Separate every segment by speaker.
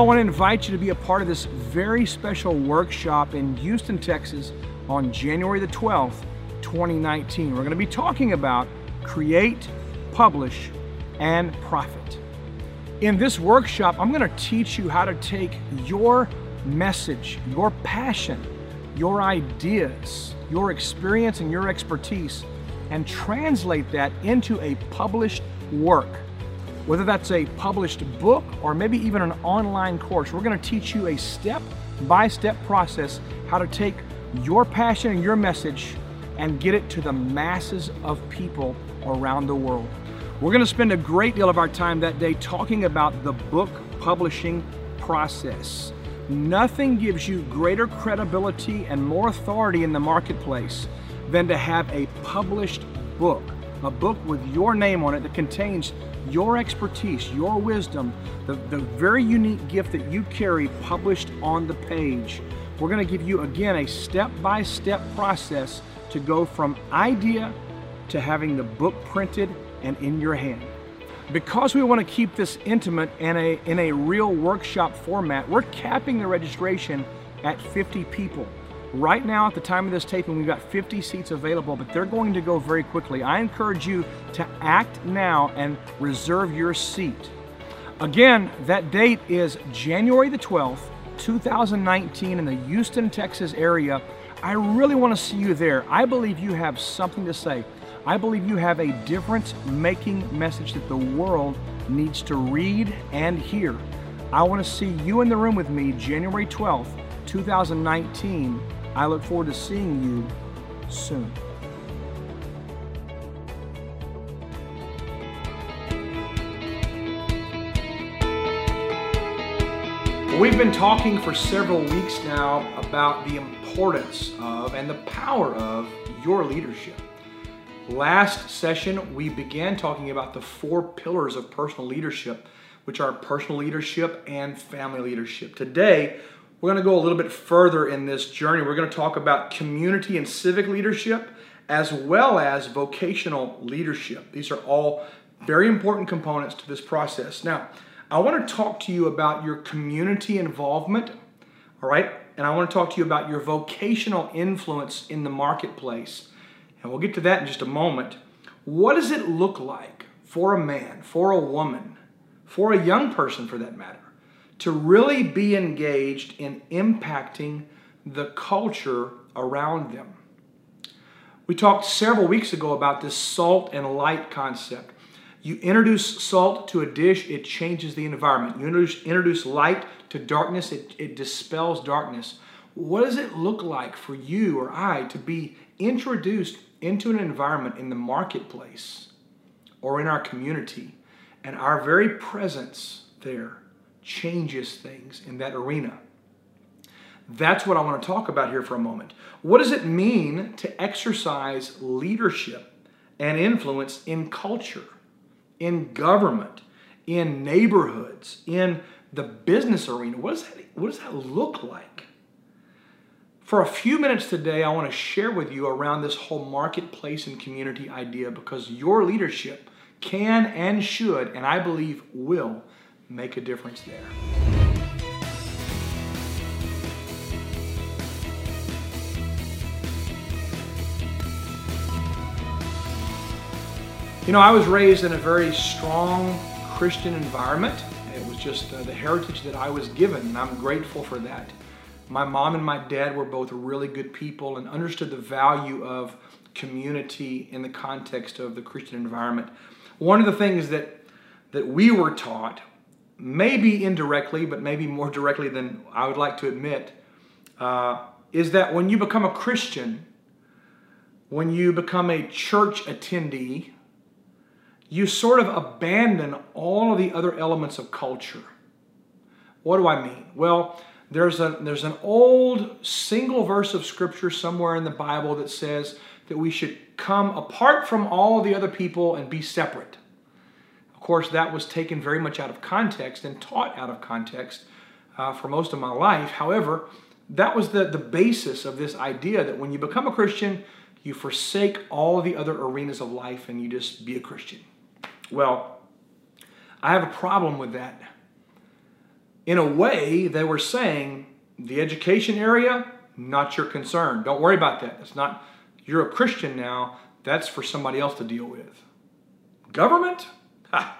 Speaker 1: I want to invite you to be a part of this very special workshop in Houston, Texas on January the 12th, 2019. We're going to be talking about create, publish, and profit. In this workshop, I'm going to teach you how to take your message, your passion, your ideas, your experience, and your expertise and translate that into a published work. Whether that's a published book or maybe even an online course, we're going to teach you a step by step process how to take your passion and your message and get it to the masses of people around the world. We're going to spend a great deal of our time that day talking about the book publishing process. Nothing gives you greater credibility and more authority in the marketplace than to have a published book, a book with your name on it that contains your expertise, your wisdom, the, the very unique gift that you carry published on the page. We're going to give you again a step by step process to go from idea to having the book printed and in your hand. Because we want to keep this intimate in a, in a real workshop format, we're capping the registration at 50 people. Right now, at the time of this taping, we've got 50 seats available, but they're going to go very quickly. I encourage you to act now and reserve your seat. Again, that date is January the 12th, 2019 in the Houston, Texas area. I really want to see you there. I believe you have something to say. I believe you have a difference making message that the world needs to read and hear. I want to see you in the room with me January 12th, 2019 I look forward to seeing you soon. We've been talking for several weeks now about the importance of and the power of your leadership. Last session, we began talking about the four pillars of personal leadership, which are personal leadership and family leadership. Today, we're going to go a little bit further in this journey. We're going to talk about community and civic leadership as well as vocational leadership. These are all very important components to this process. Now, I want to talk to you about your community involvement, all right? And I want to talk to you about your vocational influence in the marketplace. And we'll get to that in just a moment. What does it look like for a man, for a woman, for a young person for that matter, to really be engaged in impacting the culture around them. We talked several weeks ago about this salt and light concept. You introduce salt to a dish, it changes the environment. You introduce, introduce light to darkness, it, it dispels darkness. What does it look like for you or I to be introduced into an environment in the marketplace or in our community and our very presence there changes things in that arena. That's what I want to talk about here for a moment. What does it mean to exercise leadership and influence in culture, in government, in neighborhoods, in the business arena? What does that, what does that look like? For a few minutes today, I want to share with you around this whole marketplace and community idea because your leadership can and should, and I believe will, make a difference there. You know, I was raised in a very strong Christian environment. It was just uh, the heritage that I was given, and I'm grateful for that. My mom and my dad were both really good people and understood the value of community in the context of the Christian environment. One of the things that that we were taught maybe indirectly, but maybe more directly than I would like to admit, uh, is that when you become a Christian, when you become a church attendee, you sort of abandon all of the other elements of culture. What do I mean? Well, there's a there's an old single verse of scripture somewhere in the Bible that says that we should come apart from all the other people and be separate. Of course, that was taken very much out of context and taught out of context uh, for most of my life. However, that was the, the basis of this idea that when you become a Christian, you forsake all the other arenas of life and you just be a Christian. Well, I have a problem with that. in a way, they were saying the education area, not your concern. Don't worry about that. It's not, you're a Christian now. That's for somebody else to deal with. Government? Ha.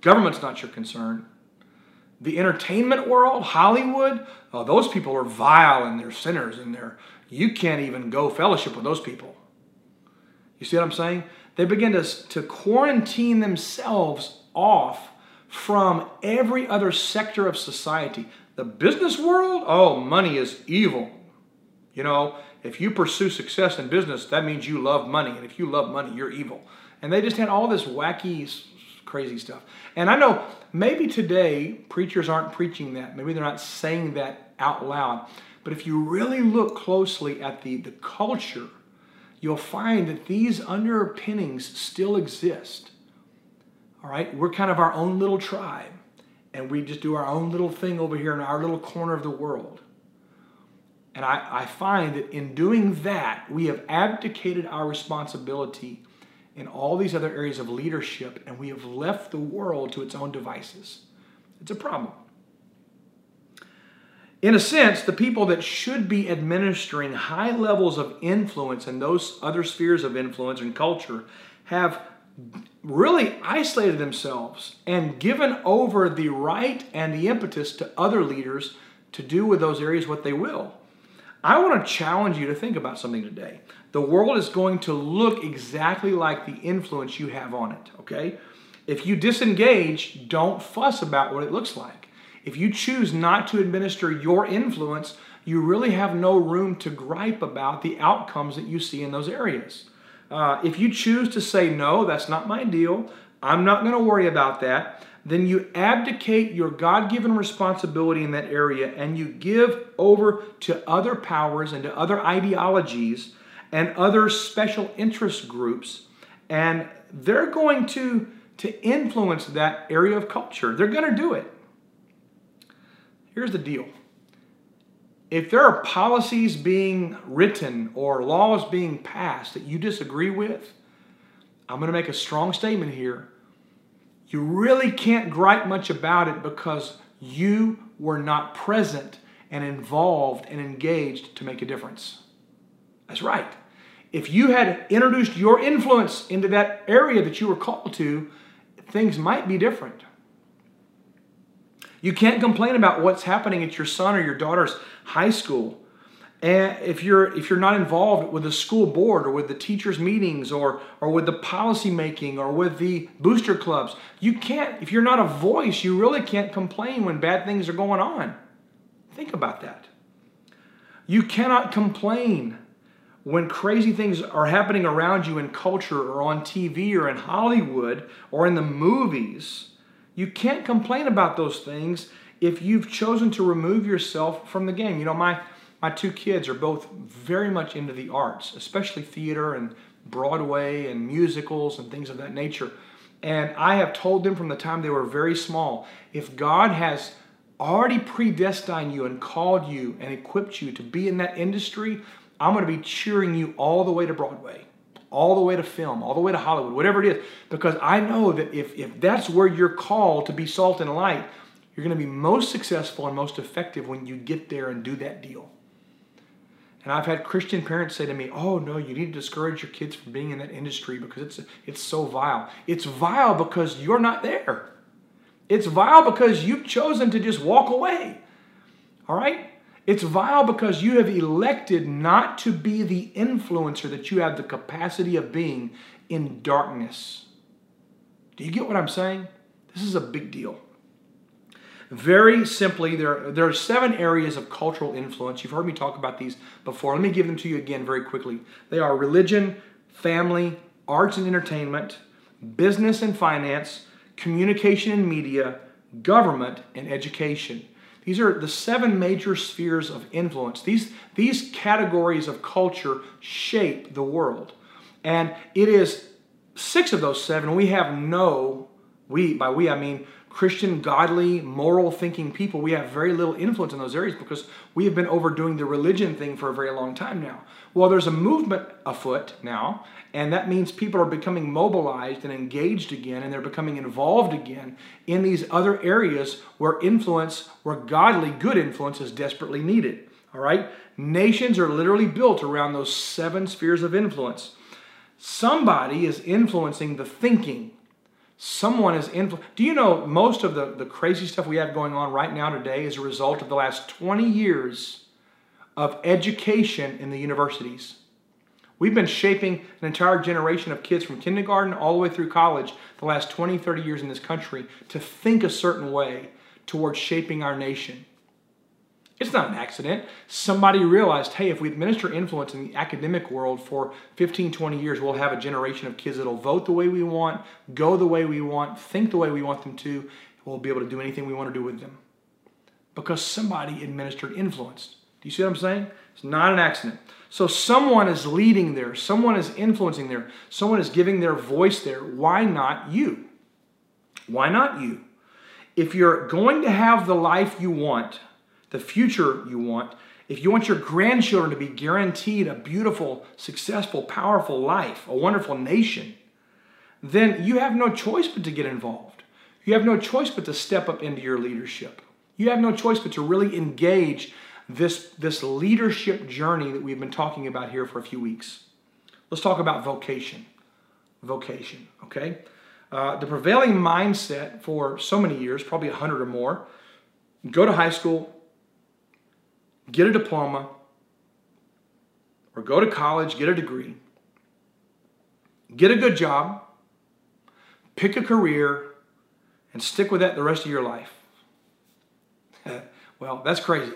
Speaker 1: Government's not your concern. The entertainment world, Hollywood, oh, those people are vile and they're sinners and they're, you can't even go fellowship with those people. You see what I'm saying? They begin to, to quarantine themselves off from every other sector of society. The business world, oh, money is evil. You know, if you pursue success in business, that means you love money. And if you love money, you're evil. And they just had all this wacky, crazy stuff. And I know maybe today preachers aren't preaching that. Maybe they're not saying that out loud. But if you really look closely at the, the culture, you'll find that these underpinnings still exist. All right? We're kind of our own little tribe, and we just do our own little thing over here in our little corner of the world. And I, I find that in doing that, we have abdicated our responsibility in all these other areas of leadership, and we have left the world to its own devices. It's a problem. In a sense, the people that should be administering high levels of influence in those other spheres of influence and culture have really isolated themselves and given over the right and the impetus to other leaders to do with those areas what they will. I want to challenge you to think about something today. The world is going to look exactly like the influence you have on it, okay? If you disengage, don't fuss about what it looks like. If you choose not to administer your influence, you really have no room to gripe about the outcomes that you see in those areas. Uh, if you choose to say, no, that's not my deal, I'm not going to worry about that, then you abdicate your God given responsibility in that area and you give over to other powers and to other ideologies and other special interest groups, and they're going to, to influence that area of culture. They're going to do it. Here's the deal if there are policies being written or laws being passed that you disagree with, I'm going to make a strong statement here. You really can't gripe much about it because you were not present and involved and engaged to make a difference. That's right. If you had introduced your influence into that area that you were called to, things might be different. You can't complain about what's happening at your son or your daughter's high school. And if you're if you're not involved with the school board or with the teachers meetings or or with the policy making or with the booster clubs, you can't if you're not a voice, you really can't complain when bad things are going on. Think about that. You cannot complain when crazy things are happening around you in culture or on TV or in Hollywood or in the movies you can't complain about those things if you've chosen to remove yourself from the game. You know, my my two kids are both very much into the arts, especially theater and Broadway and musicals and things of that nature. And I have told them from the time they were very small, if God has already predestined you and called you and equipped you to be in that industry, I'm going to be cheering you all the way to Broadway all the way to film, all the way to Hollywood, whatever it is, because I know that if, if that's where you're called to be salt and light, you're going to be most successful and most effective when you get there and do that deal. And I've had Christian parents say to me, "Oh no, you need to discourage your kids from being in that industry because it's it's so vile. It's vile because you're not there. It's vile because you've chosen to just walk away. All right? It's vile because you have elected not to be the influencer that you have the capacity of being in darkness. Do you get what I'm saying? This is a big deal. Very simply, there, there are seven areas of cultural influence. You've heard me talk about these before. Let me give them to you again very quickly. They are religion, family, arts and entertainment, business and finance, communication and media, government, and education. These are the seven major spheres of influence. These, these categories of culture shape the world. And it is six of those seven we have no, we, by we I mean Christian, godly, moral thinking people, we have very little influence in those areas because we have been overdoing the religion thing for a very long time now. Well, there's a movement afoot now, and that means people are becoming mobilized and engaged again, and they're becoming involved again in these other areas where influence, where godly, good influence is desperately needed. All right? Nations are literally built around those seven spheres of influence. Somebody is influencing the thinking Someone is influ- Do you know most of the, the crazy stuff we have going on right now today is a result of the last 20 years of education in the universities? We've been shaping an entire generation of kids from kindergarten all the way through college the last 20, 30 years in this country to think a certain way towards shaping our nation. It's not an accident. Somebody realized, hey, if we administer influence in the academic world for 15, 20 years, we'll have a generation of kids that'll vote the way we want, go the way we want, think the way we want them to, we'll be able to do anything we want to do with them. Because somebody administered influence. Do you see what I'm saying? It's not an accident. So someone is leading there, someone is influencing there, someone is giving their voice there. Why not you? Why not you? If you're going to have the life you want, the future you want, if you want your grandchildren to be guaranteed a beautiful, successful, powerful life, a wonderful nation, then you have no choice but to get involved. You have no choice but to step up into your leadership. You have no choice but to really engage this, this leadership journey that we've been talking about here for a few weeks. Let's talk about vocation. Vocation, okay? Uh, the prevailing mindset for so many years, probably 100 or more, go to high school, get a diploma, or go to college, get a degree, get a good job, pick a career, and stick with that the rest of your life. well, that's crazy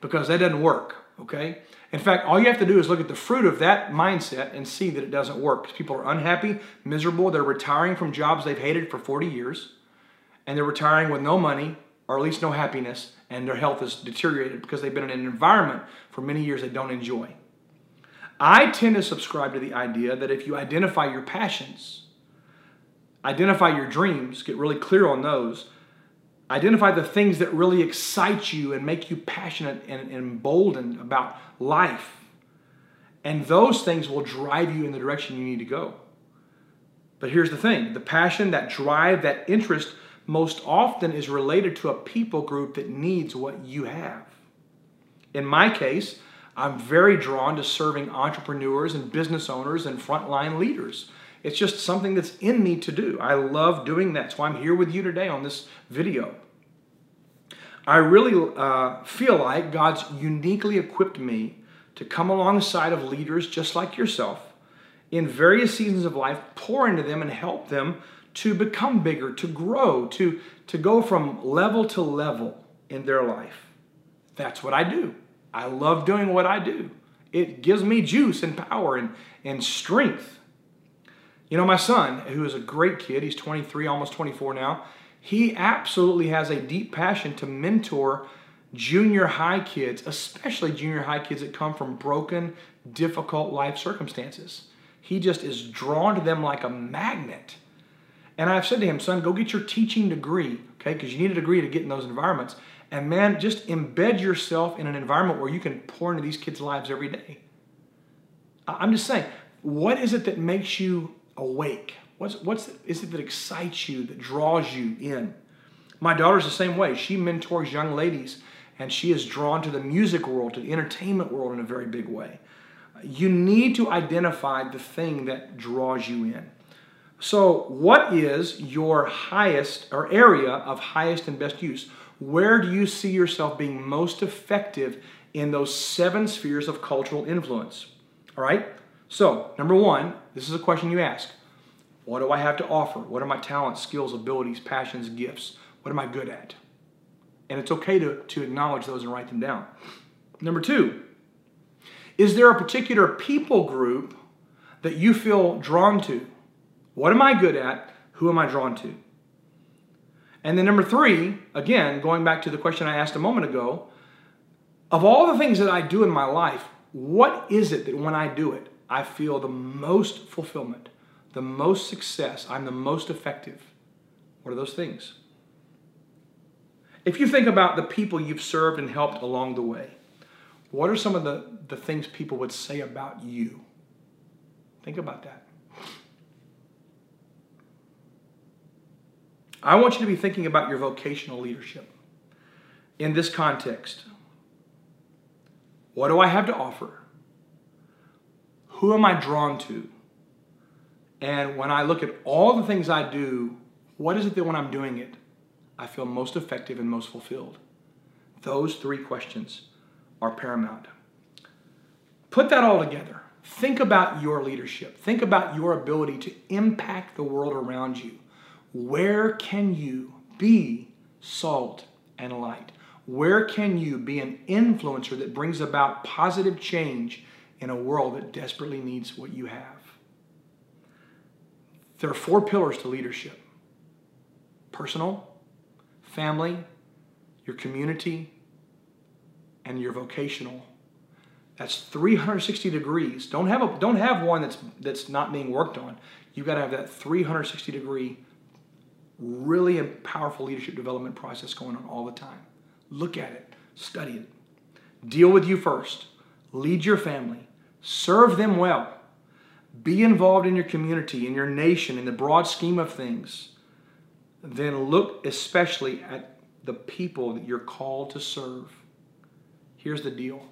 Speaker 1: because that doesn't work, okay? In fact, all you have to do is look at the fruit of that mindset and see that it doesn't work. People are unhappy, miserable, they're retiring from jobs they've hated for 40 years, and they're retiring with no money or at least no happiness, and their health is deteriorated because they've been in an environment for many years they don't enjoy. I tend to subscribe to the idea that if you identify your passions, identify your dreams, get really clear on those, identify the things that really excite you and make you passionate and, emboldened about life, and those things will drive you in the direction you need to go. But here's the thing the passion, that drive, that interest most often is related to a people group that needs what you have. In my case, I'm very drawn to serving entrepreneurs and business owners and frontline leaders. It's just something that's in me to do. I love doing that. So I'm here with you today on this video. I really uh, feel like God's uniquely equipped me to come alongside of leaders just like yourself in various seasons of life, pour into them and help them to become bigger, to grow, to, to go from level to level in their life. That's what I do. I love doing what I do. It gives me juice and power and, and strength. You know, my son, who is a great kid, he's 23, almost 24 now, he absolutely has a deep passion to mentor junior high kids, especially junior high kids that come from broken, difficult life circumstances. He just is drawn to them like a magnet. And I've said to him, son, go get your teaching degree, okay? Because you need a degree to get in those environments. And man, just embed yourself in an environment where you can pour into these kids' lives every day. I'm just saying, what is it that makes you awake? What's what's is it that excites you, that draws you in? My daughter's the same way. She mentors young ladies, and she is drawn to the music world, to the entertainment world in a very big way. You need to identify the thing that draws you in. So, what is your highest or area of highest and best use? Where do you see yourself being most effective in those seven spheres of cultural influence? All right? So, number one, this is a question you ask What do I have to offer? What are my talents, skills, abilities, passions, gifts? What am I good at? And it's okay to, to acknowledge those and write them down. Number two, is there a particular people group that you feel drawn to? What am I good at? Who am I drawn to? And then number three, again, going back to the question I asked a moment ago, of all the things that I do in my life, what is it that when I do it, I feel the most fulfillment, the most success, I'm the most effective? What are those things? If you think about the people you've served and helped along the way, what are some of the, the things people would say about you? Think about that. I want you to be thinking about your vocational leadership in this context. What do I have to offer? Who am I drawn to? And when I look at all the things I do, what is it that when I'm doing it, I feel most effective and most fulfilled? Those three questions are paramount. Put that all together. Think about your leadership. Think about your ability to impact the world around you. Where can you be salt and light? Where can you be an influencer that brings about positive change in a world that desperately needs what you have? There are four pillars to leadership personal, family, your community, and your vocational. That's 360 degrees. Don't have a don't have one that's that's not being worked on. You've got to have that 360 degree really a powerful leadership development process going on all the time. Look at it, study it. Deal with you first. Lead your family. Serve them well. Be involved in your community, in your nation, in the broad scheme of things. Then look especially at the people that you're called to serve. Here's the deal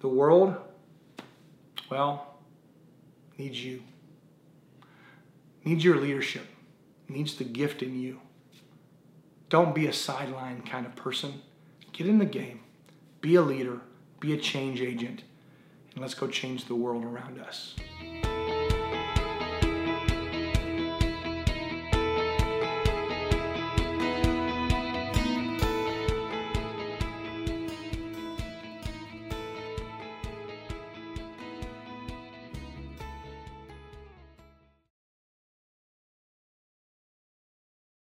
Speaker 1: the world, well, needs you, needs your leadership, needs the gift in you. Don't be a sideline kind of person. Get in the game. Be a leader. Be a change agent. And let's go change the world around us.